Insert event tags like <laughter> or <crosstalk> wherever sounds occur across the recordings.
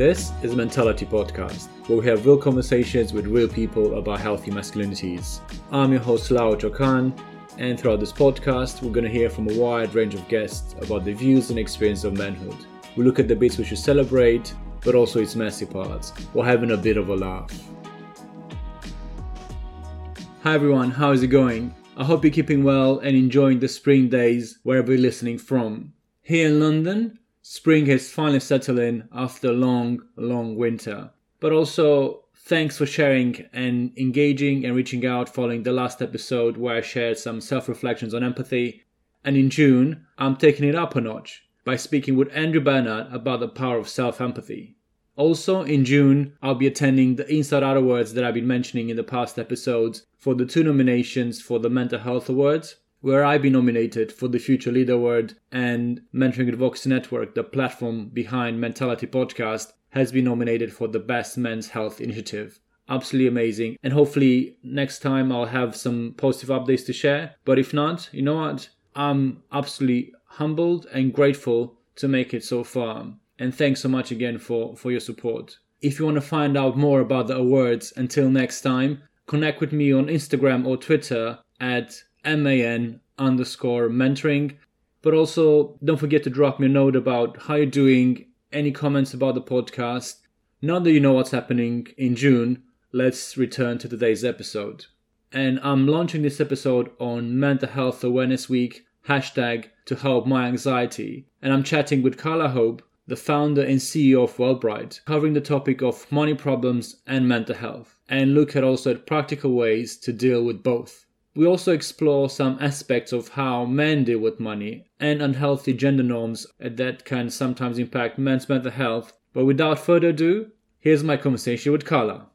This is a Mentality Podcast, where we have real conversations with real people about healthy masculinities. I'm your host, Lau Chokan, and throughout this podcast, we're going to hear from a wide range of guests about the views and experience of manhood. We look at the bits we should celebrate, but also its messy parts, while having a bit of a laugh. Hi everyone, how is it going? I hope you're keeping well and enjoying the spring days wherever you're listening from. Here in London, spring has finally settled in after a long, long winter. But also, thanks for sharing and engaging and reaching out following the last episode where I shared some self reflections on empathy. And in June, I'm taking it up a notch by speaking with Andrew Bernard about the power of self empathy. Also, in June, I'll be attending the Inside Out Awards that I've been mentioning in the past episodes for the two nominations for the Mental Health Awards where I be nominated for the Future Leader Award and Mentoring at Vox Network, the platform behind Mentality Podcast, has been nominated for the Best Men's Health Initiative. Absolutely amazing. And hopefully next time I'll have some positive updates to share. But if not, you know what? I'm absolutely humbled and grateful to make it so far. And thanks so much again for, for your support. If you want to find out more about the awards, until next time, connect with me on Instagram or Twitter at man underscore mentoring. But also, don't forget to drop me a note about how you're doing, any comments about the podcast. Now that you know what's happening in June, let's return to today's episode. And I'm launching this episode on Mental Health Awareness Week, hashtag to help my anxiety. And I'm chatting with Carla Hoppe, the founder and CEO of Wealthbrite, covering the topic of money problems and mental health, and look at also at practical ways to deal with both. We also explore some aspects of how men deal with money and unhealthy gender norms that can sometimes impact men's mental health. But without further ado, here's my conversation with Carla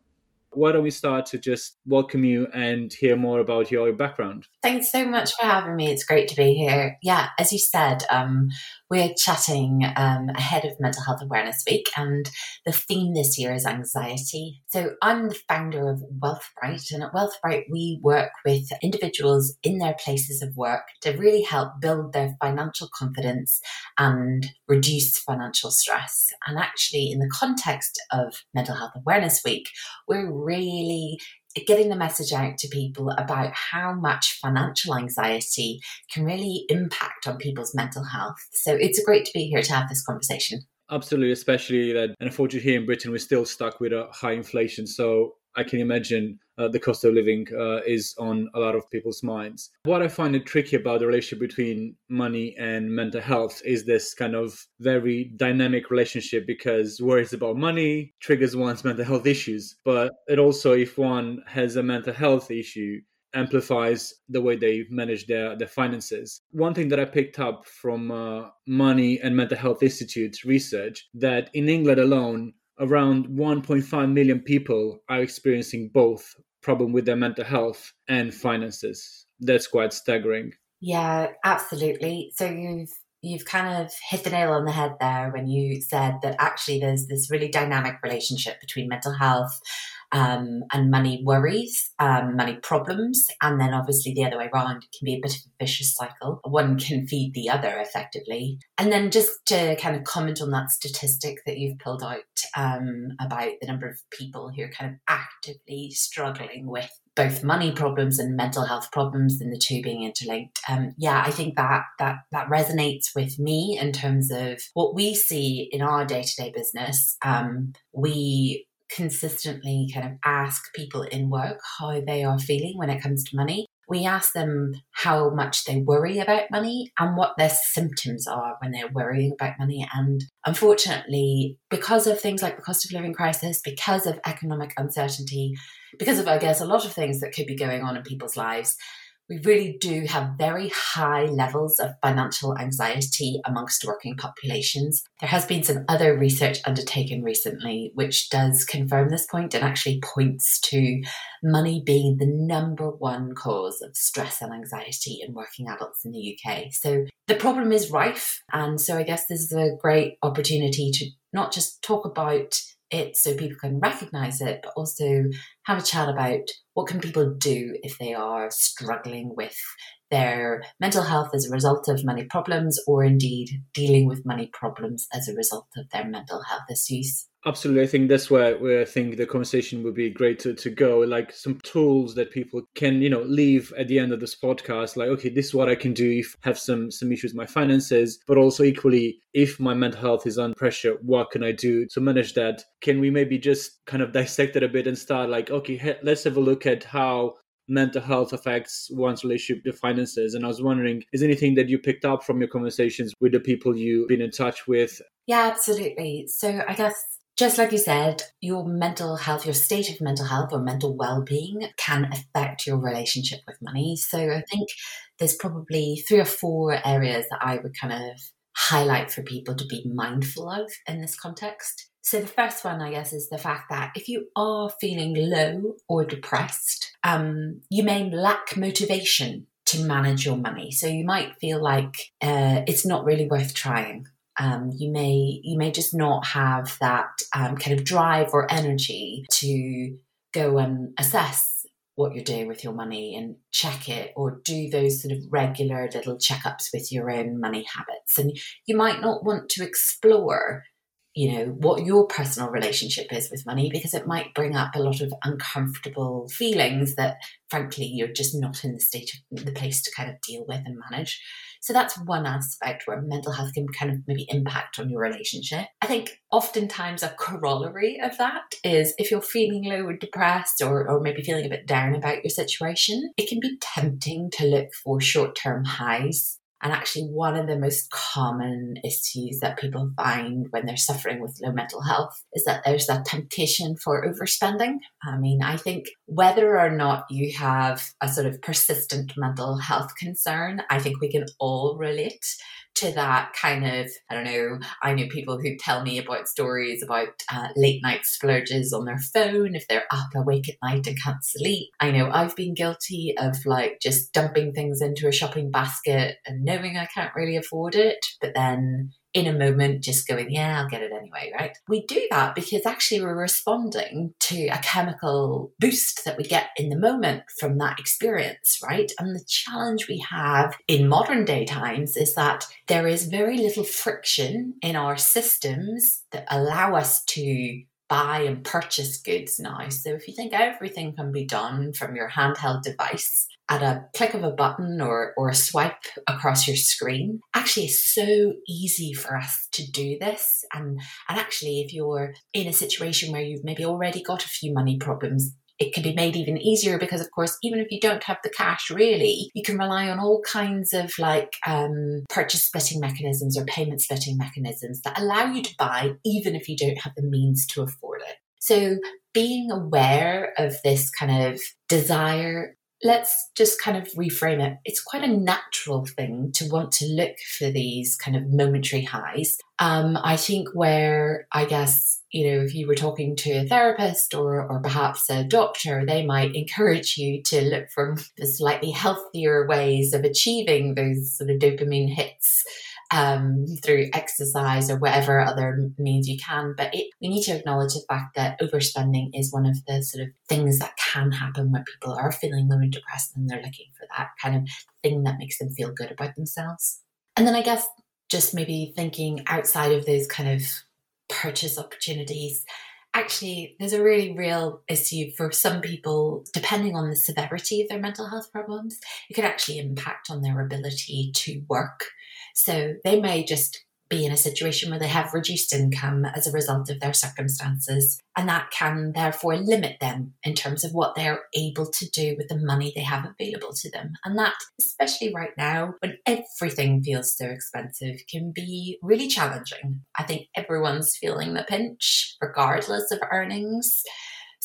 why don't we start to just welcome you and hear more about your background? Thanks so much for having me. It's great to be here. Yeah, as you said, um, we're chatting um, ahead of Mental Health Awareness Week, and the theme this year is anxiety. So, I'm the founder of Wealthbrite, and at Wealthbrite, we work with individuals in their places of work to really help build their financial confidence and reduce financial stress. And actually, in the context of Mental Health Awareness Week, we're really getting the message out to people about how much financial anxiety can really impact on people's mental health. So it's great to be here to have this conversation. Absolutely, especially that, and unfortunately here in Britain, we're still stuck with a high inflation. So I can imagine uh, the cost of living uh, is on a lot of people's minds. What I find it tricky about the relationship between money and mental health is this kind of very dynamic relationship because worries about money triggers one's mental health issues. But it also, if one has a mental health issue, amplifies the way they manage their, their finances. One thing that I picked up from uh, Money and Mental Health Institute research that in England alone, around 1.5 million people are experiencing both problem with their mental health and finances. That's quite staggering. Yeah, absolutely. So you've you've kind of hit the nail on the head there when you said that actually there's this really dynamic relationship between mental health um, and money worries, um, money problems, and then obviously the other way around can be a bit of a vicious cycle. One can feed the other effectively. And then just to kind of comment on that statistic that you've pulled out um, about the number of people who are kind of actively struggling with both money problems and mental health problems and the two being interlinked um, yeah i think that that that resonates with me in terms of what we see in our day-to-day business um, we consistently kind of ask people in work how they are feeling when it comes to money. We ask them how much they worry about money and what their symptoms are when they're worrying about money. And unfortunately, because of things like the cost of living crisis, because of economic uncertainty, because of, I guess, a lot of things that could be going on in people's lives, we really do have very high levels of financial anxiety amongst working populations. There has been some other research undertaken recently which does confirm this point and actually points to money being the number one cause of stress and anxiety in working adults in the UK. So the problem is rife. And so I guess this is a great opportunity to not just talk about it so people can recognize it, but also have a chat about what can people do if they are struggling with their mental health as a result of money problems or indeed dealing with money problems as a result of their mental health issues. Absolutely. I think that's where, where I think the conversation would be great to, to go. Like some tools that people can, you know, leave at the end of this podcast. Like, okay, this is what I can do if I have some some issues with my finances, but also equally if my mental health is under pressure, what can I do to manage that? Can we maybe just kind of dissect it a bit and start like, okay, let's have a look at how mental health affects one's relationship to finances. And I was wondering, is anything that you picked up from your conversations with the people you've been in touch with? Yeah, absolutely. So I guess just like you said, your mental health, your state of mental health or mental well being can affect your relationship with money. So I think there's probably three or four areas that I would kind of highlight for people to be mindful of in this context. So the first one, I guess, is the fact that if you are feeling low or depressed, um, you may lack motivation to manage your money. So you might feel like uh, it's not really worth trying um, you may you may just not have that um, kind of drive or energy to go and assess what you're doing with your money and check it or do those sort of regular little checkups with your own money habits. And you might not want to explore you know what your personal relationship is with money because it might bring up a lot of uncomfortable feelings that frankly you're just not in the state of the place to kind of deal with and manage so that's one aspect where mental health can kind of maybe impact on your relationship. I think oftentimes a corollary of that is if you're feeling low or depressed or, or maybe feeling a bit down about your situation, it can be tempting to look for short term highs and actually, one of the most common issues that people find when they're suffering with low mental health is that there's that temptation for overspending. I mean, I think whether or not you have a sort of persistent mental health concern, I think we can all relate to that kind of, I don't know, I know people who tell me about stories about uh, late night splurges on their phone if they're up awake at night and can't sleep. I know I've been guilty of like just dumping things into a shopping basket and knowing I can't really afford it, but then in a moment just going, yeah, I'll get it anyway, right? We do that because actually we're responding to a chemical boost that we get in the moment from that experience, right? And the challenge we have in modern day times is that there is very little friction in our systems that allow us to buy and purchase goods now. So if you think everything can be done from your handheld device, at a click of a button or, or a swipe across your screen. Actually, it's so easy for us to do this. And, and actually, if you're in a situation where you've maybe already got a few money problems, it can be made even easier because, of course, even if you don't have the cash, really, you can rely on all kinds of like um, purchase splitting mechanisms or payment splitting mechanisms that allow you to buy even if you don't have the means to afford it. So, being aware of this kind of desire let's just kind of reframe it. It's quite a natural thing to want to look for these kind of momentary highs. Um, I think where I guess you know if you were talking to a therapist or or perhaps a doctor, they might encourage you to look for the slightly healthier ways of achieving those sort of dopamine hits um, through exercise or whatever other means you can. But it, we need to acknowledge the fact that overspending is one of the sort of things that can happen when people are feeling low and depressed and they're looking for that kind of thing that makes them feel good about themselves. And then I guess just maybe thinking outside of those kind of purchase opportunities actually there's a really real issue for some people depending on the severity of their mental health problems it could actually impact on their ability to work so they may just be in a situation where they have reduced income as a result of their circumstances. And that can therefore limit them in terms of what they're able to do with the money they have available to them. And that, especially right now, when everything feels so expensive, can be really challenging. I think everyone's feeling the pinch, regardless of earnings.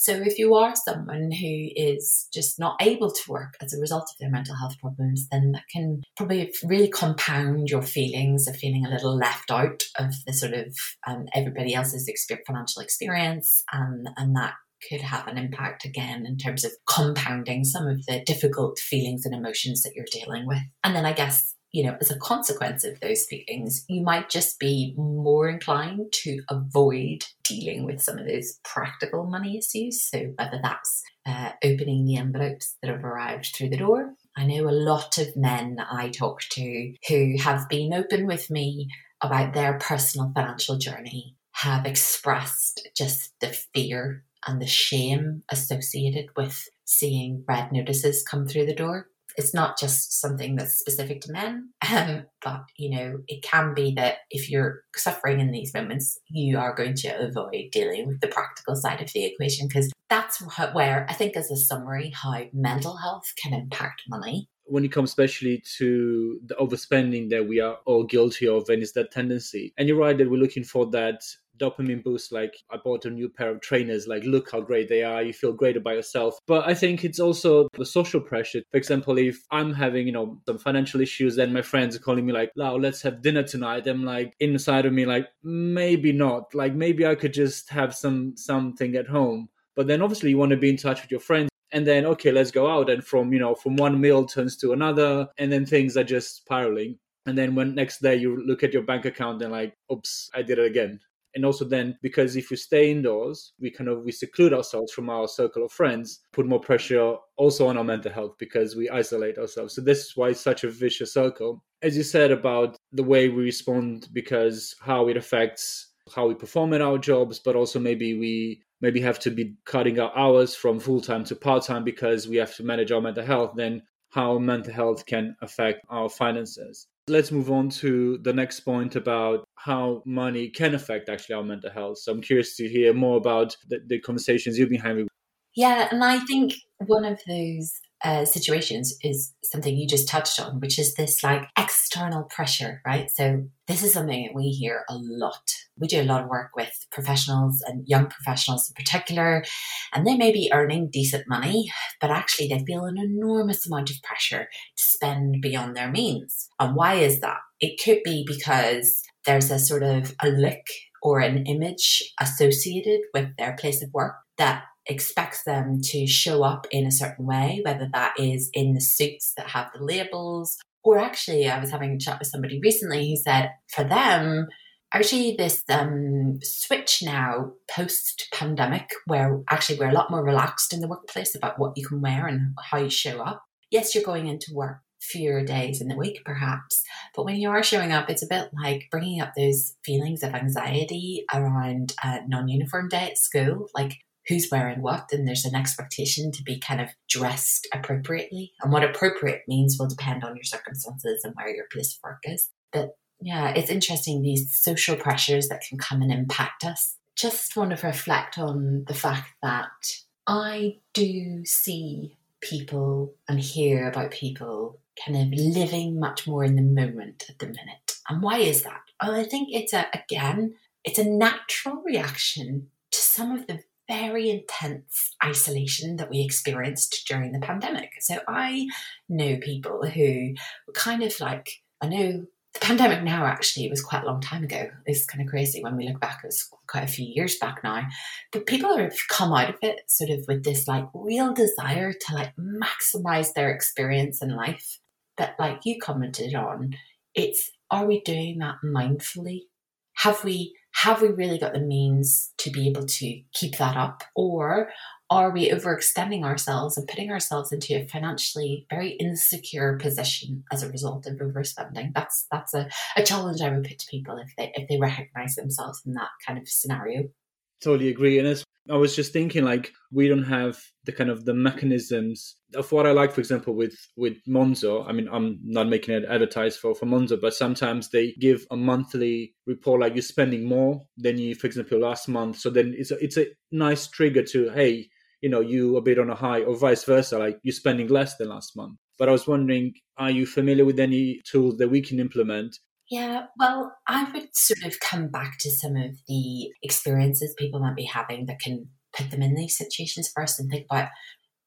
So, if you are someone who is just not able to work as a result of their mental health problems, then that can probably really compound your feelings of feeling a little left out of the sort of um, everybody else's financial experience, um, and that could have an impact again in terms of compounding some of the difficult feelings and emotions that you're dealing with. And then I guess you know, as a consequence of those feelings, you might just be more inclined to avoid dealing with some of those practical money issues. So, whether that's uh, opening the envelopes that have arrived through the door. I know a lot of men I talk to who have been open with me about their personal financial journey have expressed just the fear and the shame associated with seeing red notices come through the door. It's not just something that's specific to men, <laughs> um, but you know, it can be that if you're suffering in these moments, you are going to avoid dealing with the practical side of the equation because that's where I think, as a summary, how mental health can impact money. When it comes especially to the overspending that we are all guilty of and it's that tendency. And you're right that we're looking for that dopamine boost like i bought a new pair of trainers like look how great they are you feel great about yourself. But i think it's also the social pressure. For example if i'm having you know some financial issues then my friends are calling me like wow let's have dinner tonight. I'm like inside of me like maybe not. Like maybe i could just have some something at home. But then obviously you want to be in touch with your friends and then okay let's go out and from you know from one meal turns to another and then things are just spiraling. And then when next day you look at your bank account and like oops i did it again and also then because if we stay indoors we kind of we seclude ourselves from our circle of friends put more pressure also on our mental health because we isolate ourselves. So this is why it's such a vicious circle. As you said about the way we respond because how it affects how we perform at our jobs but also maybe we maybe have to be cutting our hours from full time to part time because we have to manage our mental health then how mental health can affect our finances let's move on to the next point about how money can affect actually our mental health. So I'm curious to hear more about the, the conversations you've been having. Yeah, and I think one of those uh, situations is something you just touched on, which is this like external pressure, right? So this is something that we hear a lot. We do a lot of work with professionals and young professionals in particular, and they may be earning decent money, but actually they feel an enormous amount of pressure to spend beyond their means. And why is that? It could be because there's a sort of a look or an image associated with their place of work that expects them to show up in a certain way, whether that is in the suits that have the labels, or actually, I was having a chat with somebody recently who said for them, actually, this um, switch now post pandemic, where actually we're a lot more relaxed in the workplace about what you can wear and how you show up. Yes, you're going into work fewer days in the week, perhaps. But when you are showing up, it's a bit like bringing up those feelings of anxiety around a non uniform day at school. Like, who's wearing what, and there's an expectation to be kind of dressed appropriately. And what appropriate means will depend on your circumstances and where your place of work is. But yeah, it's interesting these social pressures that can come and impact us. Just want to reflect on the fact that I do see people and hear about people kind of living much more in the moment at the minute. And why is that? Well, I think it's a, again, it's a natural reaction to some of the very intense isolation that we experienced during the pandemic. So I know people who were kind of like, I know the pandemic now actually it was quite a long time ago. It's kind of crazy when we look back, it was quite a few years back now. But people have come out of it sort of with this like real desire to like maximize their experience in life. But like you commented on, it's are we doing that mindfully? Have we have we really got the means to be able to keep that up? Or are we overextending ourselves and putting ourselves into a financially very insecure position as a result of overspending? That's that's a, a challenge I would put to people if they if they recognize themselves in that kind of scenario. Totally agree. And as I was just thinking, like we don't have the kind of the mechanisms of what I like, for example, with with Monzo. I mean, I'm not making it advertise for for Monzo, but sometimes they give a monthly report, like you're spending more than you, for example, last month. So then it's a, it's a nice trigger to hey, you know, you a bit on a high, or vice versa, like you're spending less than last month. But I was wondering, are you familiar with any tools that we can implement yeah, well, I would sort of come back to some of the experiences people might be having that can put them in these situations first and think about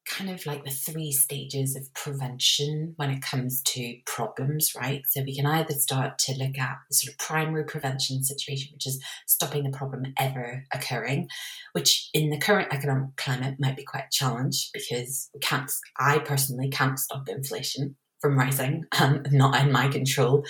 kind of like the three stages of prevention when it comes to problems, right? So we can either start to look at the sort of primary prevention situation, which is stopping the problem ever occurring, which in the current economic climate might be quite a challenge because we can't, I personally can't stop inflation from rising, <laughs> um, not in my control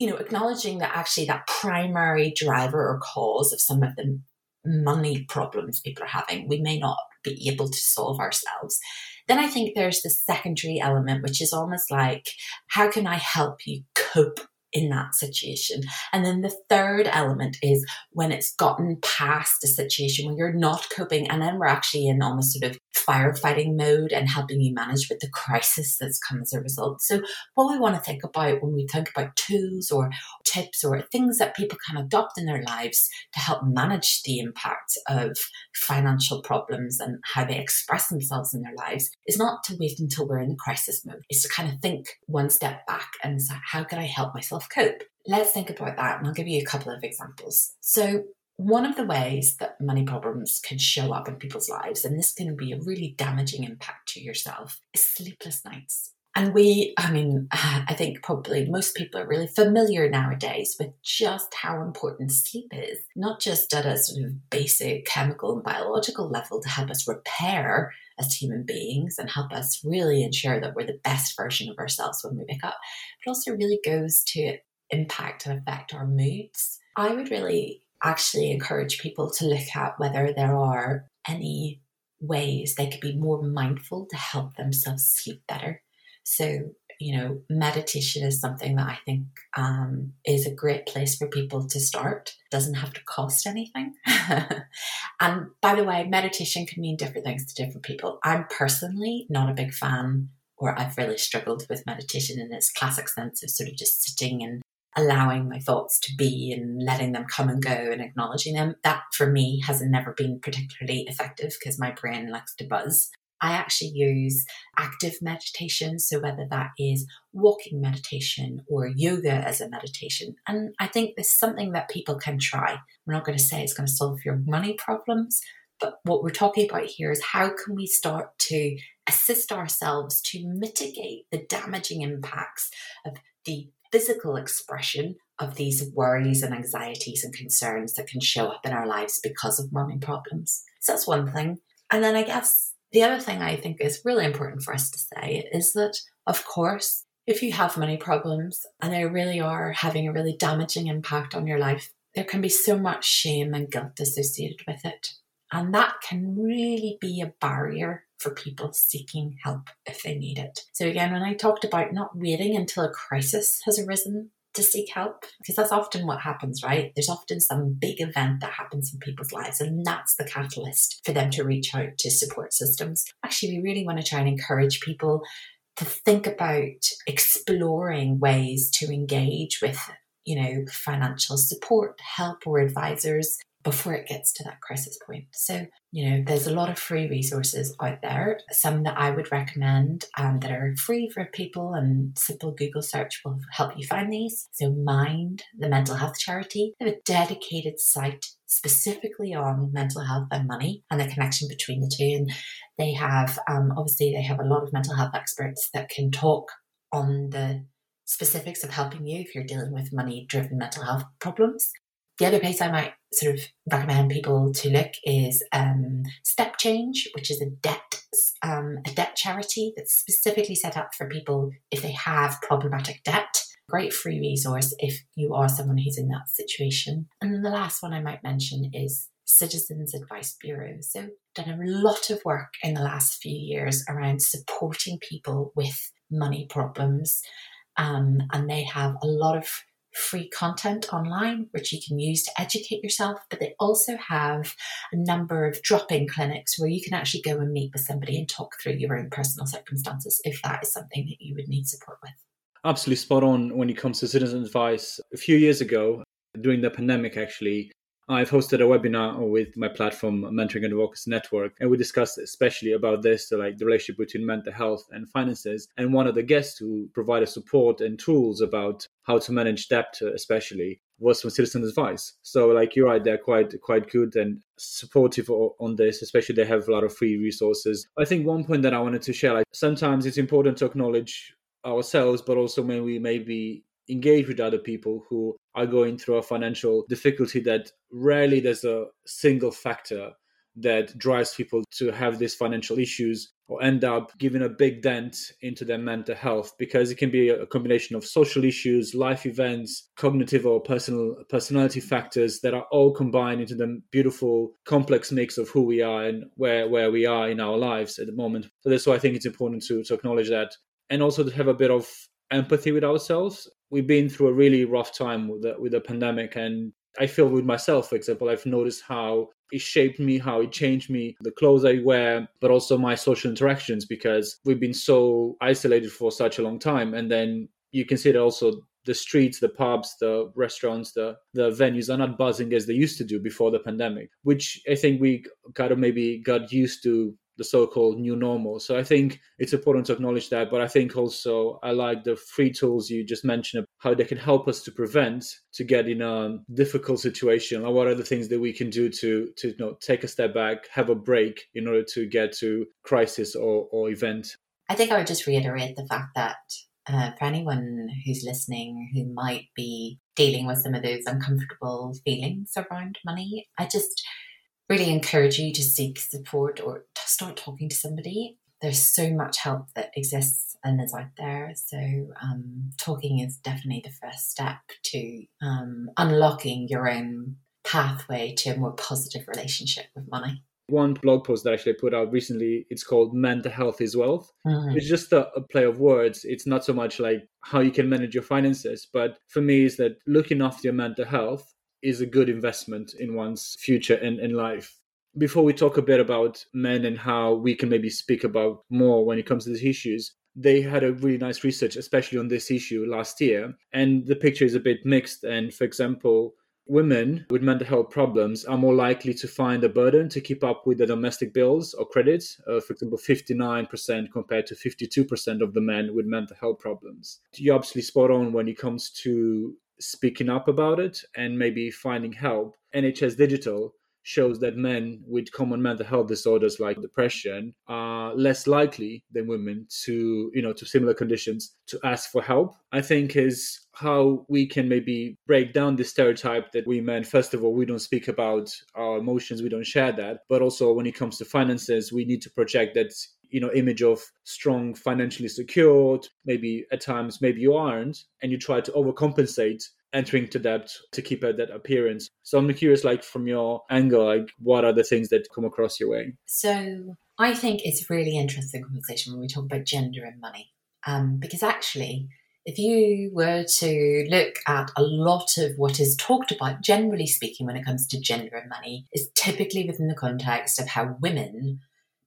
you know, acknowledging that actually that primary driver or cause of some of the money problems people are having, we may not be able to solve ourselves. Then I think there's the secondary element, which is almost like, how can I help you cope in that situation. And then the third element is when it's gotten past a situation where you're not coping, and then we're actually in almost sort of firefighting mode and helping you manage with the crisis that's come as a result. So, what we want to think about when we think about tools or tips or things that people can adopt in their lives to help manage the impact of financial problems and how they express themselves in their lives is not to wait until we're in the crisis mode. It's to kind of think one step back and say, how can I help myself cope? Let's think about that, and I'll give you a couple of examples. So, one of the ways that money problems can show up in people's lives, and this can be a really damaging impact to yourself, is sleepless nights. And we, I mean, <sighs> I think probably most people are really familiar nowadays with just how important sleep is, not just at a sort of basic chemical and biological level to help us repair as human beings and help us really ensure that we're the best version of ourselves when we wake up, but also really goes to impact and affect our moods. I would really actually encourage people to look at whether there are any ways they could be more mindful to help themselves sleep better. So, you know, meditation is something that I think um, is a great place for people to start. Doesn't have to cost anything. <laughs> and by the way, meditation can mean different things to different people. I'm personally not a big fan, or I've really struggled with meditation in its classic sense of sort of just sitting and allowing my thoughts to be and letting them come and go and acknowledging them. That for me has never been particularly effective because my brain likes to buzz. I actually use active meditation. So, whether that is walking meditation or yoga as a meditation. And I think this is something that people can try. We're not going to say it's going to solve your money problems, but what we're talking about here is how can we start to assist ourselves to mitigate the damaging impacts of the physical expression of these worries and anxieties and concerns that can show up in our lives because of money problems. So that's one thing. And then I guess the other thing I think is really important for us to say is that, of course, if you have money problems and they really are having a really damaging impact on your life, there can be so much shame and guilt associated with it. And that can really be a barrier for people seeking help if they need it. So, again, when I talked about not waiting until a crisis has arisen to seek help because that's often what happens, right? There's often some big event that happens in people's lives, and that's the catalyst for them to reach out to support systems. Actually, we really want to try and encourage people to think about exploring ways to engage with you know financial support help or advisors before it gets to that crisis point. So, you know, there's a lot of free resources out there. Some that I would recommend um, that are free for people, and simple Google search will help you find these. So, Mind, the mental health charity, they have a dedicated site specifically on mental health and money and the connection between the two. And they have, um, obviously, they have a lot of mental health experts that can talk on the specifics of helping you if you're dealing with money driven mental health problems. The other place I might sort of recommend people to look is um, Step Change, which is a debt um, a debt charity that's specifically set up for people if they have problematic debt. Great free resource if you are someone who's in that situation. And then the last one I might mention is Citizens Advice Bureau. So, done a lot of work in the last few years around supporting people with money problems. Um, and they have a lot of free content online, which you can use to educate yourself. But they also have a number of drop in clinics where you can actually go and meet with somebody and talk through your own personal circumstances if that is something that you would need support with. Absolutely spot on when it comes to citizen advice. A few years ago, during the pandemic, actually, I've hosted a webinar with my platform, Mentoring and Advocacy Network, and we discussed especially about this, so like the relationship between mental health and finances. And one of the guests who provided support and tools about how to manage debt, uh, especially, was from Citizen Advice. So, like you're right, they're quite quite good and supportive on this. Especially, they have a lot of free resources. I think one point that I wanted to share, like sometimes it's important to acknowledge ourselves, but also when we maybe engage with other people who are going through a financial difficulty that rarely there's a single factor that drives people to have these financial issues or end up giving a big dent into their mental health because it can be a combination of social issues life events cognitive or personal personality factors that are all combined into the beautiful complex mix of who we are and where where we are in our lives at the moment. So that's why i think it's important to to acknowledge that and also to have a bit of empathy with ourselves we've been through a really rough time with the, with the pandemic and I feel with myself, for example, I've noticed how it shaped me, how it changed me, the clothes I wear, but also my social interactions because we've been so isolated for such a long time. And then you can see consider also the streets, the pubs, the restaurants, the the venues are not buzzing as they used to do before the pandemic, which I think we kind of maybe got used to the so-called new normal. So I think it's important to acknowledge that. But I think also I like the free tools you just mentioned, how they can help us to prevent to get in a difficult situation. Or what are the things that we can do to to you know take a step back, have a break in order to get to crisis or, or event. I think I would just reiterate the fact that uh, for anyone who's listening who might be dealing with some of those uncomfortable feelings around money, I just really encourage you to seek support or to start talking to somebody. There's so much help that exists and is out there. So, um, talking is definitely the first step to um, unlocking your own pathway to a more positive relationship with money. One blog post that I actually put out recently, it's called Mental Health is Wealth. Mm. It's just a, a play of words. It's not so much like how you can manage your finances, but for me, is that looking after your mental health is a good investment in one's future and in life. Before we talk a bit about men and how we can maybe speak about more when it comes to these issues, they had a really nice research, especially on this issue last year. And the picture is a bit mixed. And for example, women with mental health problems are more likely to find a burden to keep up with the domestic bills or credits. Uh, for example, 59% compared to 52% of the men with mental health problems. You're absolutely spot on when it comes to speaking up about it and maybe finding help. NHS Digital shows that men with common mental health disorders like depression are less likely than women to you know to similar conditions to ask for help i think is how we can maybe break down the stereotype that we men first of all we don't speak about our emotions we don't share that but also when it comes to finances we need to project that you know image of strong financially secured maybe at times maybe you aren't and you try to overcompensate entering to debt to keep at that appearance so i'm curious like from your angle like what are the things that come across your way So I think it's really interesting conversation when we talk about gender and money. Um, because actually, if you were to look at a lot of what is talked about, generally speaking, when it comes to gender and money, is typically within the context of how women,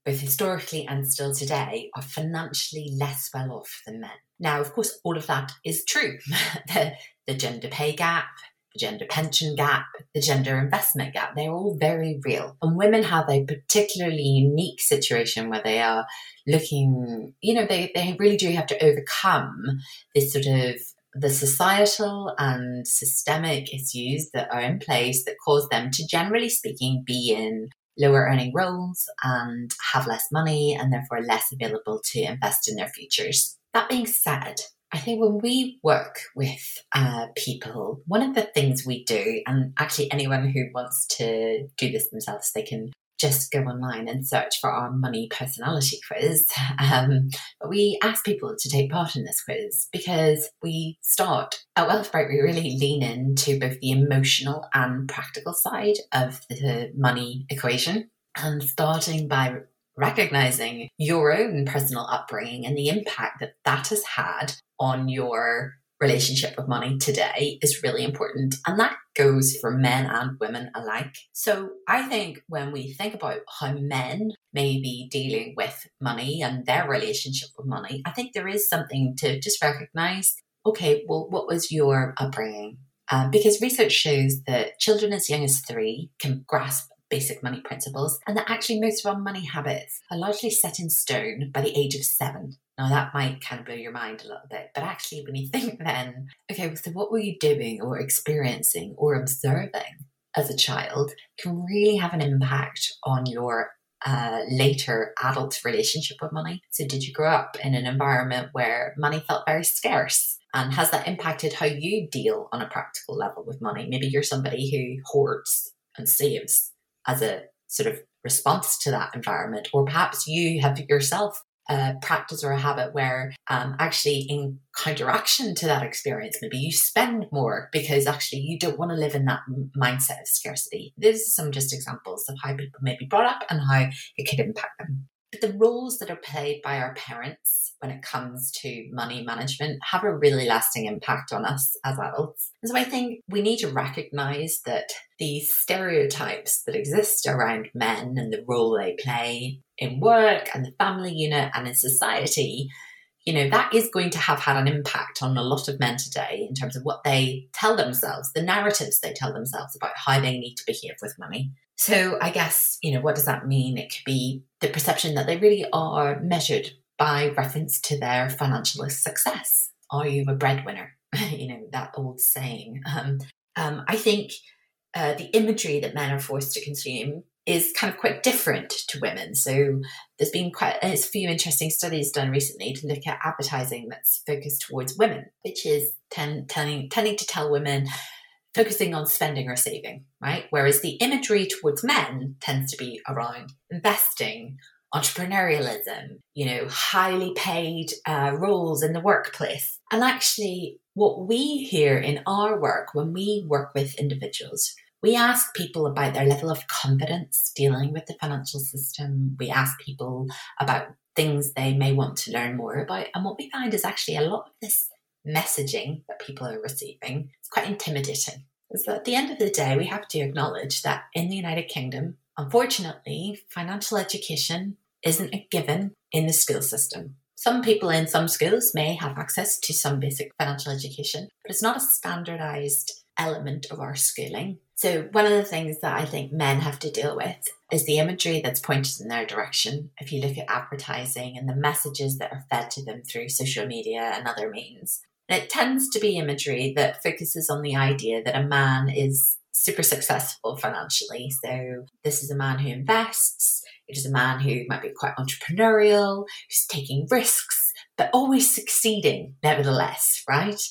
both historically and still today, are financially less well off than men. Now, of course, all of that is true. <laughs> the, the gender pay gap, the gender pension gap, the gender investment gap, they're all very real. And women have a particularly unique situation where they are looking, you know, they, they really do have to overcome this sort of the societal and systemic issues that are in place that cause them to, generally speaking, be in lower earning roles and have less money and therefore less available to invest in their futures. That being said, I think when we work with uh, people, one of the things we do, and actually anyone who wants to do this themselves, they can just go online and search for our money personality quiz. Um, but we ask people to take part in this quiz because we start at Wealthbrite, we really lean into both the emotional and practical side of the money equation. And starting by recognizing your own personal upbringing and the impact that that has had on your relationship with money today is really important. And that goes for men and women alike. So I think when we think about how men may be dealing with money and their relationship with money, I think there is something to just recognize okay, well, what was your upbringing? Uh, because research shows that children as young as three can grasp basic money principles, and that actually most of our money habits are largely set in stone by the age of seven. Now, that might kind of blow your mind a little bit, but actually, when you think <laughs> then, okay, so what were you doing or experiencing or observing as a child can really have an impact on your uh, later adult relationship with money. So, did you grow up in an environment where money felt very scarce? And has that impacted how you deal on a practical level with money? Maybe you're somebody who hoards and saves as a sort of response to that environment, or perhaps you have yourself a practice or a habit where um, actually in counteraction to that experience maybe you spend more because actually you don't want to live in that mindset of scarcity. These are some just examples of how people may be brought up and how it could impact them the roles that are played by our parents when it comes to money management have a really lasting impact on us as adults. And so I think we need to recognize that these stereotypes that exist around men and the role they play in work and the family unit and in society you know, that is going to have had an impact on a lot of men today in terms of what they tell themselves, the narratives they tell themselves about how they need to behave with money. So I guess, you know, what does that mean? It could be the perception that they really are measured by reference to their financial success. Are you a breadwinner? <laughs> you know, that old saying. Um, um, I think uh, the imagery that men are forced to consume is kind of quite different to women. So there's been quite a few interesting studies done recently to look at advertising that's focused towards women, which is ten, telling, tending to tell women focusing on spending or saving, right? Whereas the imagery towards men tends to be around investing, entrepreneurialism, you know, highly paid uh, roles in the workplace. And actually, what we hear in our work when we work with individuals we ask people about their level of confidence dealing with the financial system. We ask people about things they may want to learn more about. And what we find is actually a lot of this messaging that people are receiving is quite intimidating. So at the end of the day, we have to acknowledge that in the United Kingdom, unfortunately, financial education isn't a given in the school system. Some people in some schools may have access to some basic financial education, but it's not a standardized element of our schooling. So, one of the things that I think men have to deal with is the imagery that's pointed in their direction. If you look at advertising and the messages that are fed to them through social media and other means, and it tends to be imagery that focuses on the idea that a man is super successful financially. So, this is a man who invests, it is a man who might be quite entrepreneurial, who's taking risks, but always succeeding nevertheless, right?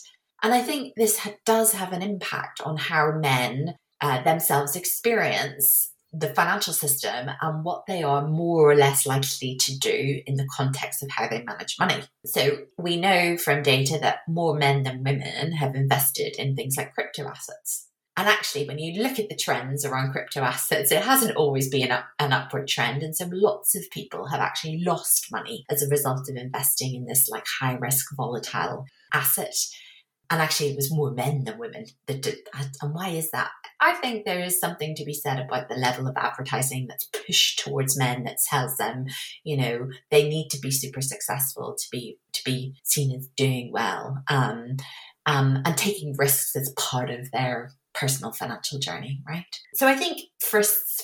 And I think this ha- does have an impact on how men uh, themselves experience the financial system and what they are more or less likely to do in the context of how they manage money. So, we know from data that more men than women have invested in things like crypto assets. And actually, when you look at the trends around crypto assets, it hasn't always been up, an upward trend. And so lots of people have actually lost money as a result of investing in this like high risk volatile asset and actually it was more men than women that did that. And why is that? I think there is something to be said about the level of advertising that's pushed towards men that tells them, you know, they need to be super successful to be to be seen as doing well, um, um, and taking risks as part of their personal financial journey, right? So I think for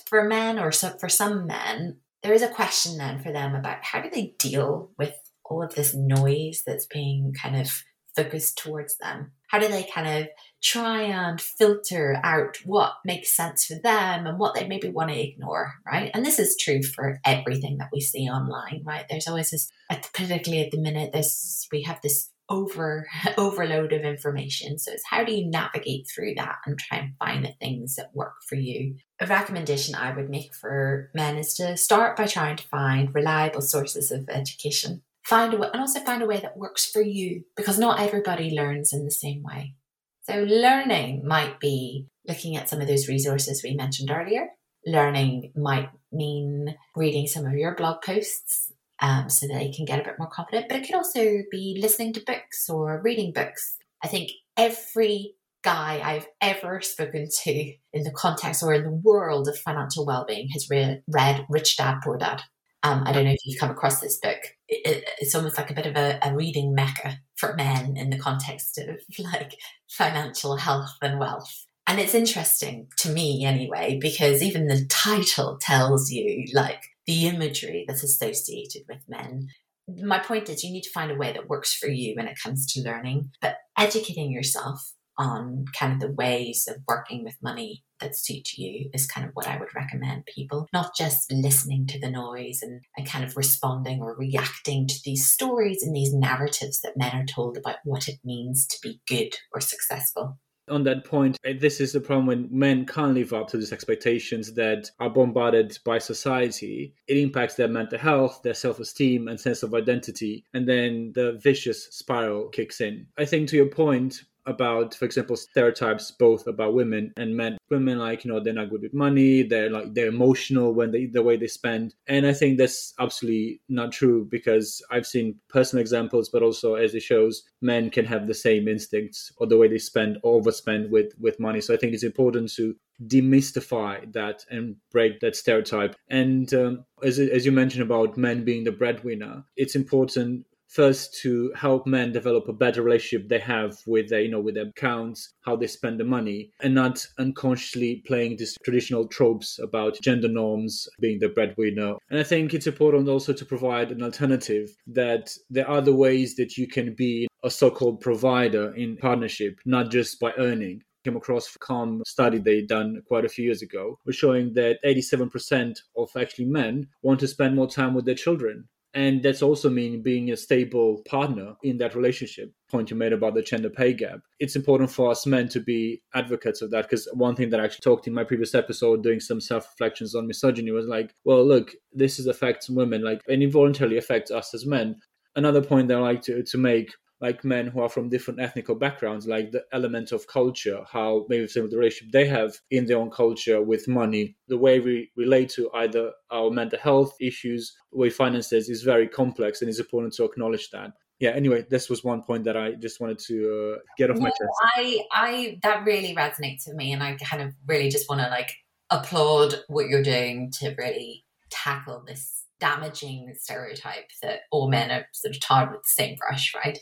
for men or so, for some men, there is a question then for them about how do they deal with all of this noise that's being kind of focused towards them? How do they kind of try and filter out what makes sense for them and what they maybe want to ignore, right? And this is true for everything that we see online, right? There's always this, particularly at the minute, this we have this over <laughs> overload of information. So it's how do you navigate through that and try and find the things that work for you? A recommendation I would make for men is to start by trying to find reliable sources of education find a way and also find a way that works for you because not everybody learns in the same way. So learning might be looking at some of those resources we mentioned earlier. Learning might mean reading some of your blog posts um, so that you can get a bit more confident, but it could also be listening to books or reading books. I think every guy I've ever spoken to in the context or in the world of financial well-being has re- read Rich Dad Poor Dad. Um, I don't know if you've come across this book. It, it's almost like a bit of a, a, reading mecca for men in the context of <laughs> like financial health and wealth. And it's interesting to me anyway, because even the title tells you like the imagery that's associated with men. My point is, you need to find a way that works for you when it comes to learning, but educating yourself on kind of the ways of working with money that suit you is kind of what I would recommend people, not just listening to the noise and, and kind of responding or reacting to these stories and these narratives that men are told about what it means to be good or successful on that point, eh, this is the problem when men can't live up to these expectations that are bombarded by society. It impacts their mental health, their self esteem, and sense of identity. And then the vicious spiral kicks in. I think, to your point, about, for example, stereotypes both about women and men. Women like, you know, they're not good with money, they're like they're emotional when they the way they spend. And I think that's absolutely not true because I've seen personal examples, but also as it shows, men can have the same instincts or the way they spend or overspend with with money. So I think it's important to demystify that and break that stereotype. And um, as, as you mentioned about men being the breadwinner, it's important first to help men develop a better relationship they have with their you know with their accounts how they spend the money and not unconsciously playing these traditional tropes about gender norms being the breadwinner. And i think it's important also to provide an alternative that there are other ways that you can be a so-called provider in partnership not just by earning. Came across a calm study they done quite a few years ago was showing that 87% of actually men want to spend more time with their children and that's also mean being a stable partner in that relationship. Point you made about the gender pay gap. It's important for us men to be advocates of that because one thing that i actually talked in my previous episode doing some self-reflections on misogyny was like well look this is affects women like and involuntarily affects us as men. Another point that i like to, to make like men who are from different ethnical backgrounds, like the element of culture, how maybe some of the relationship they have in their own culture with money, the way we relate to either our mental health issues, way finances is very complex, and it's important to acknowledge that. Yeah. Anyway, this was one point that I just wanted to uh, get off no, my chest. I, I, that really resonates with me, and I kind of really just want to like applaud what you're doing to really tackle this damaging stereotype that all men are sort of tarred with the same brush, right?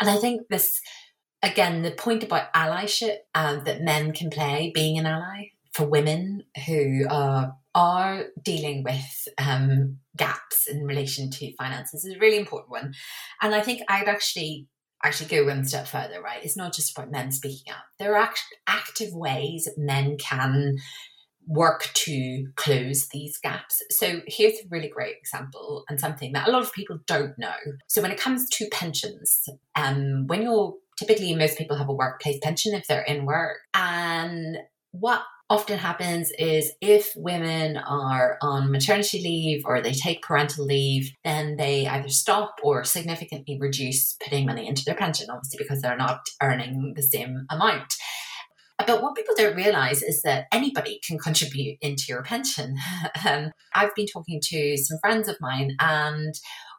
And I think this, again, the point about allyship uh, that men can play, being an ally for women who are are dealing with um, gaps in relation to finances is a really important one. And I think I'd actually actually go one step further, right? It's not just about men speaking up. There are act- active ways men can work to close these gaps. So here's a really great example and something that a lot of people don't know. So when it comes to pensions, um, when you're typically most people have a workplace pension if they're in work, and what often happens is if women are on maternity leave or they take parental leave, then they either stop or significantly reduce putting money into their pension, obviously because they're not earning the same amount. But what people don't realize is that anybody can contribute into your pension. <laughs> um, I've been talking to some friends of mine, and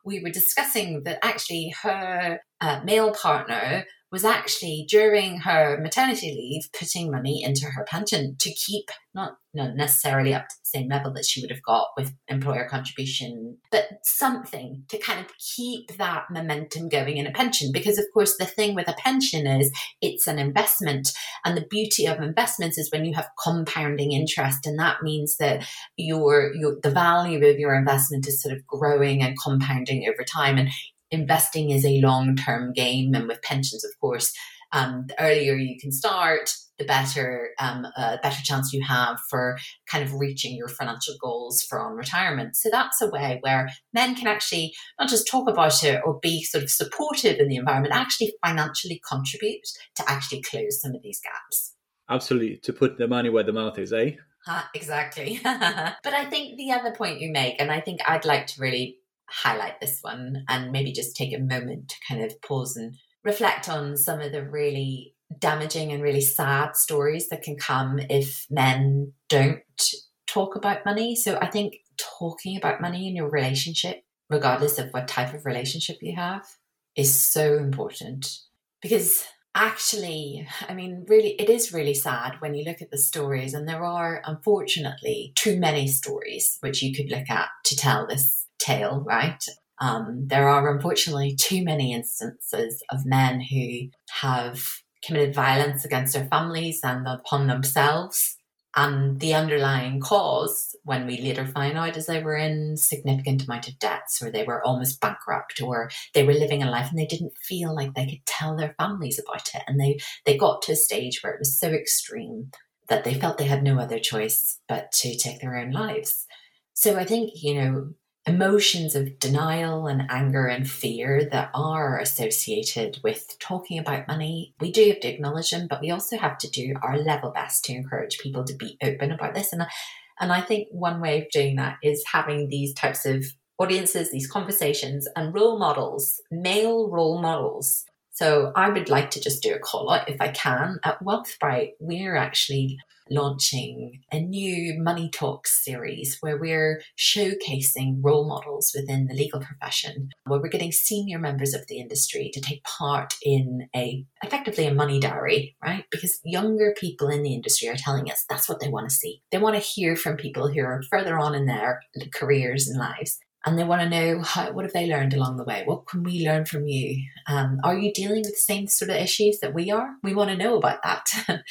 we were discussing that actually her uh, male partner was actually during her maternity leave putting money into her pension to keep not, not necessarily up to the same level that she would have got with employer contribution, but something to kind of keep that momentum going in a pension. Because of course the thing with a pension is it's an investment. And the beauty of investments is when you have compounding interest. And that means that your your the value of your investment is sort of growing and compounding over time. And investing is a long term game. And with pensions, of course, um, the earlier you can start, the better um, uh, better chance you have for kind of reaching your financial goals from retirement. So that's a way where men can actually not just talk about it or be sort of supportive in the environment, actually financially contribute to actually close some of these gaps. Absolutely, to put the money where the mouth is, eh? Uh, exactly. <laughs> but I think the other point you make, and I think I'd like to really highlight this one and maybe just take a moment to kind of pause and reflect on some of the really damaging and really sad stories that can come if men don't talk about money. So I think talking about money in your relationship, regardless of what type of relationship you have, is so important because actually, I mean, really, it is really sad when you look at the stories, and there are unfortunately too many stories which you could look at to tell this tale, right? Um, there are unfortunately too many instances of men who have committed violence against their families and upon themselves. And the underlying cause, when we later find out, is they were in significant amount of debts, or they were almost bankrupt, or they were living a life and they didn't feel like they could tell their families about it. And they they got to a stage where it was so extreme that they felt they had no other choice but to take their own lives. So I think, you know, emotions of denial and anger and fear that are associated with talking about money. We do have to acknowledge them, but we also have to do our level best to encourage people to be open about this. And, and I think one way of doing that is having these types of audiences, these conversations, and role models, male role models, So I would like to just do a call out if I can. At Wealthbrite, we're actually launching a new Money Talks series where we're showcasing role models within the legal profession, where we're getting senior members of the industry to take part in a effectively a money diary, right? Because younger people in the industry are telling us that's what they want to see. They want to hear from people who are further on in their careers and lives and they want to know how, what have they learned along the way? What can we learn from you? Um, are you dealing with the same sort of issues that we are? We want to know about that. <laughs>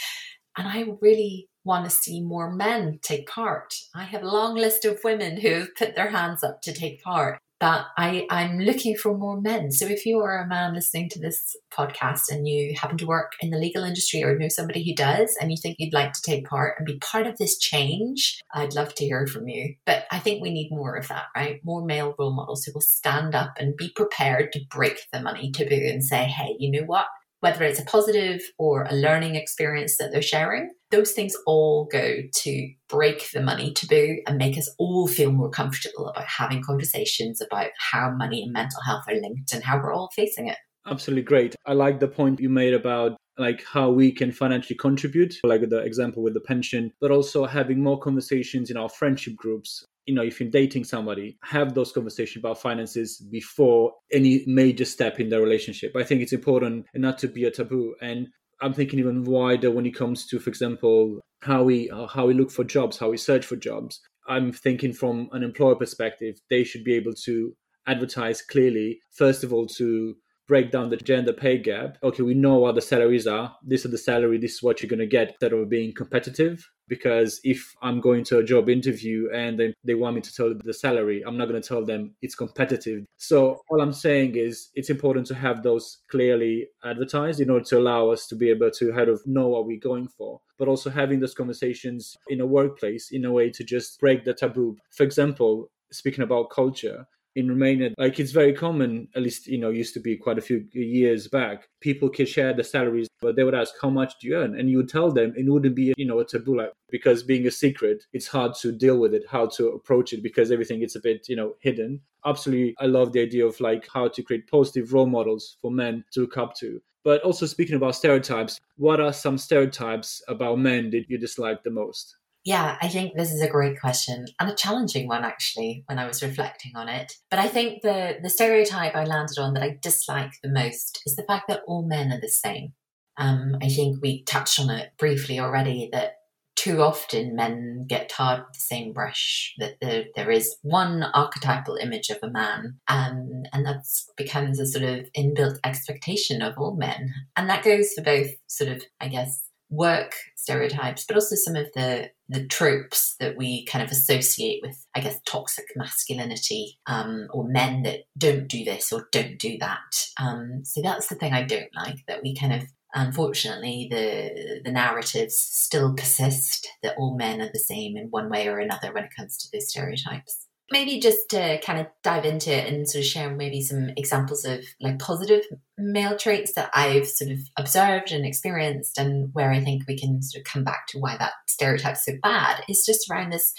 And I really want to see more men take part. I have a long list of women who have put their hands up to take part, but I, I'm looking for more men. So if you are a man listening to this podcast and you happen to work in the legal industry or know somebody who does and you think you'd like to take part and be part of this change, I'd love to hear from you. But I think we need more of that, right? More male role models who will stand up and be prepared to break the money taboo and say, hey, you know what? whether it's a positive or a learning experience that they're sharing, those things all go to break the money taboo and make us all feel more comfortable about having conversations about how money and mental health are linked and how we're all facing it. Absolutely great. I like the point you made about like how we can financially contribute, like the example with the pension, but also having more conversations in our friendship groups you know if you're dating somebody have those conversations about finances before any major step in the relationship i think it's important not to be a taboo and i'm thinking even wider when it comes to for example how we how we look for jobs how we search for jobs. I'm thinking from an employer perspective they should be able to advertise clearly first of all to break down the gender pay gap. Okay, we know what the salaries are. This is the salary. This is what you're going to get instead of being competitive. Because if I'm going to a job interview and they, they want me to tell the salary, I'm not going to tell them it's competitive. So all I'm saying is it's important to have those clearly advertised in order to allow us to be able to kind of know what we're going for. But also having those conversations in a workplace in a way to just break the taboo. For example, speaking about culture, in Romania, like it's very common, at least, you know, used to be quite a few years back, people could share the salaries, but they would ask, how much do you earn? And you would tell them, it wouldn't be, you know, a taboo, like, because being a secret, it's hard to deal with it, how to approach it, because everything is a bit, you know, hidden. Absolutely, I love the idea of like how to create positive role models for men to look up to. But also speaking about stereotypes, what are some stereotypes about men that you dislike the most? Yeah, I think this is a great question and a challenging one actually when I was reflecting on it. But I think the the stereotype I landed on that I dislike the most is the fact that all men are the same. Um, I think we touched on it briefly already that too often men get tarred with the same brush, that there, there is one archetypal image of a man, um, and that becomes a sort of inbuilt expectation of all men. And that goes for both sort of, I guess, work stereotypes, but also some of the the tropes that we kind of associate with, I guess, toxic masculinity um, or men that don't do this or don't do that. Um, so that's the thing I don't like that we kind of unfortunately the the narratives still persist that all men are the same in one way or another when it comes to those stereotypes maybe just to kind of dive into it and sort of share maybe some examples of like positive male traits that I've sort of observed and experienced and where I think we can sort of come back to why that stereotype's so bad is just around this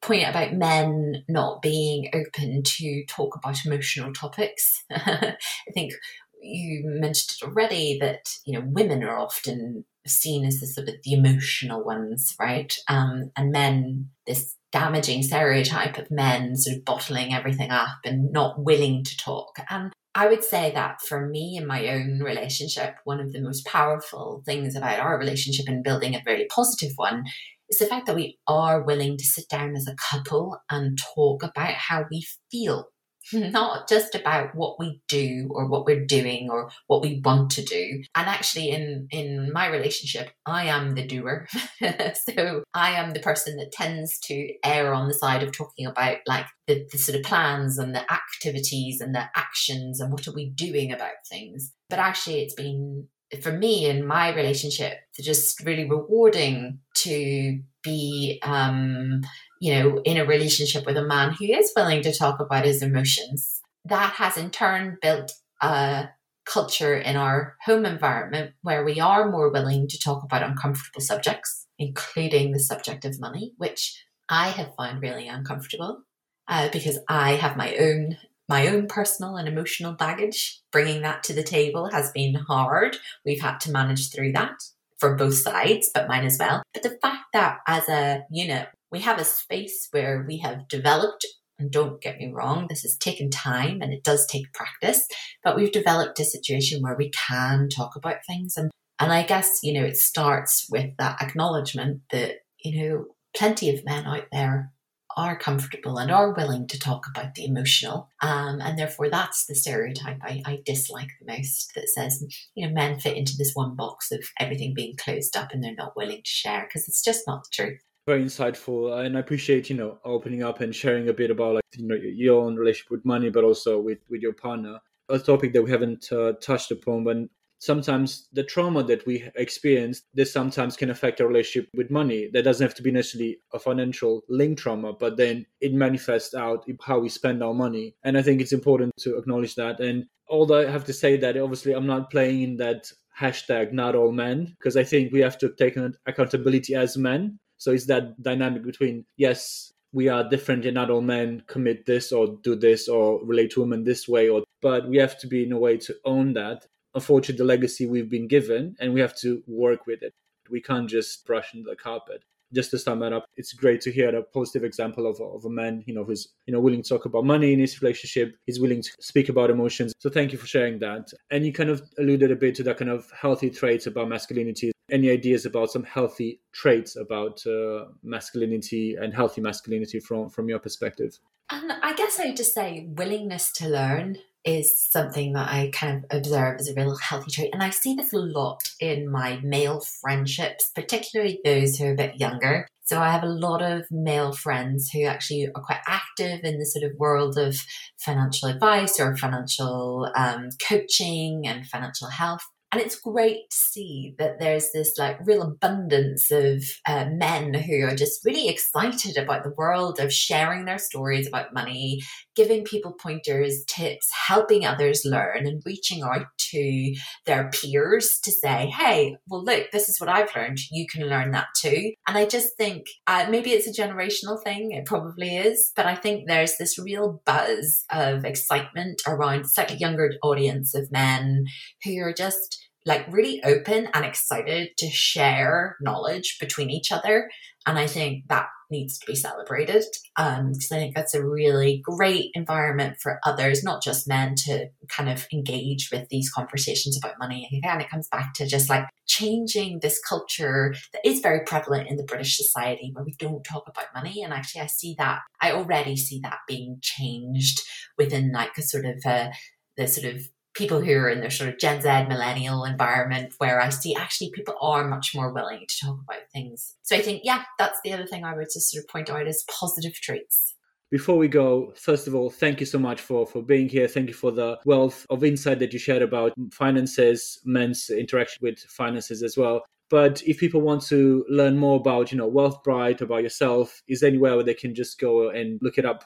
point about men not being open to talk about emotional topics. <laughs> I think you mentioned it already that you know women are often seen as the sort of the emotional ones, right? Um, and men, this damaging stereotype of men sort of bottling everything up and not willing to talk. And I would say that for me in my own relationship, one of the most powerful things about our relationship and building a very positive one is the fact that we are willing to sit down as a couple and talk about how we feel <laughs> not just about what we do or what we're doing or what we want to do. And actually, in in my relationship, I am the doer, <laughs> so I am the person that tends to err on the side of talking about like the, the sort of plans and the activities and the actions and what are we doing about things. But actually, it's been for me in my relationship just really rewarding to be um you know, in a relationship with a man who is willing to talk about his emotions. That has in turn built a culture in our home environment where we are more willing to talk about uncomfortable subjects, including the subject of money, which I have found really uncomfortable uh, because I have my own my own personal and emotional baggage. Bringing that to the table has been hard. We've had to manage through that for both sides, but mine as well. But the fact that as a unit, we have a space where we have developed and don't get me wrong, this has taken time and it does take practice, but we've developed a situation where we can talk about things. And, and I guess, you know, it starts with that acknowledgement that, you know, plenty of men out there are comfortable and are willing to talk about the emotional. Um, and therefore, that's the stereotype I, I, dislike the most that says, you know, men fit into this one box of everything being closed up and they're not willing to share because it's just not the truth very insightful and i appreciate you know opening up and sharing a bit about like you know your own relationship with money but also with with your partner. A topic that we haven't uh, touched upon but sometimes the trauma that we experience this sometimes can affect our relationship with money. That doesn't have to be necessarily a financial link trauma but then it manifests out how we spend our money. And i think it's important to acknowledge that. And although i have to say that obviously i'm not playing in that hashtag not all men because i think we have to take accountability as men so it's that dynamic between yes, we are different and not all men commit this or do this or relate to women this way or but we have to be in a way to own that. Unfortunately, the legacy we've been given and we have to work with it. We can't just brush under the carpet just to sum that up, it's great to hear a positive example of, of a man, you know, who's, you know, willing to talk about money in his relationship. He's willing to speak about emotions. So thank you for sharing that. And you kind of alluded a bit to that kind of healthy traits about masculinity. Any ideas about some healthy traits about uh, masculinity and healthy masculinity from, from your perspective? And I guess I would just say willingness to learn is something that I kind of observe as a real healthy trait. And I see this a lot in my male friendships, particularly those who are a bit younger. So I have a lot of male friends who actually are quite active in the sort of world of financial advice or financial um, coaching and financial health. And it's great to see that there's this like real abundance of uh, men who are just really excited about the world of sharing their stories about money, giving people pointers, tips, helping others learn, and reaching out to their peers to say, hey, well, look, this is what I've learned. You can learn that too. And I just think uh, maybe it's a generational thing. It probably is. But I think there's this real buzz of excitement around such a younger audience of men who are just like really open and excited to share knowledge between each other. And I think that needs to be celebrated um, because I think that's a really great environment for others, not just men, to kind of engage with these conversations about money. And again, it comes back to just like changing this culture that is very prevalent in the British society where we don't talk about money. And actually, I see that, I already see that being changed within like a sort of uh, the sort of people who are in their sort of Gen Z millennial environment where I see actually people are much more willing to talk about things. So I think, yeah, that's the other thing I would just sort of point out as positive traits. Before we go, first of all, thank you so much for, for being here. Thank you for the wealth of insight that you shared about finances, men's interaction with finances as well. But if people want to learn more about, you know, Wealthbrite, about yourself, is there anywhere where they can just go and look it up?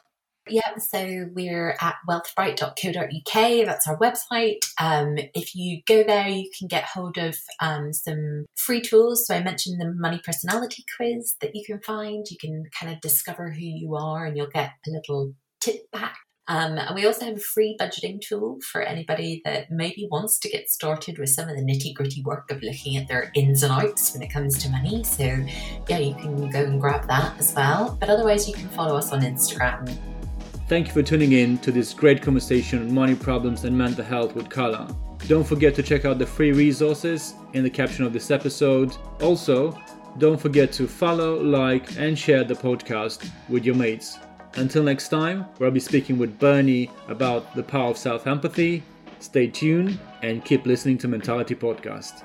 Yeah, so we're at wealthbrite.co.uk. That's our website. Um, if you go there, you can get hold of um, some free tools. So I mentioned the money personality quiz that you can find. You can kind of discover who you are and you'll get a little tip back. Um, and we also have a free budgeting tool for anybody that maybe wants to get started with some of the nitty gritty work of looking at their ins and outs when it comes to money. So, yeah, you can go and grab that as well. But otherwise, you can follow us on Instagram Thank you for tuning in to this great conversation on money problems and mental health with Carla. Don't forget to check out the free resources in the caption of this episode. Also, don't forget to follow, like, and share the podcast with your mates. Until next time, where I'll be speaking with Bernie about the power of self empathy. Stay tuned and keep listening to Mentality Podcast.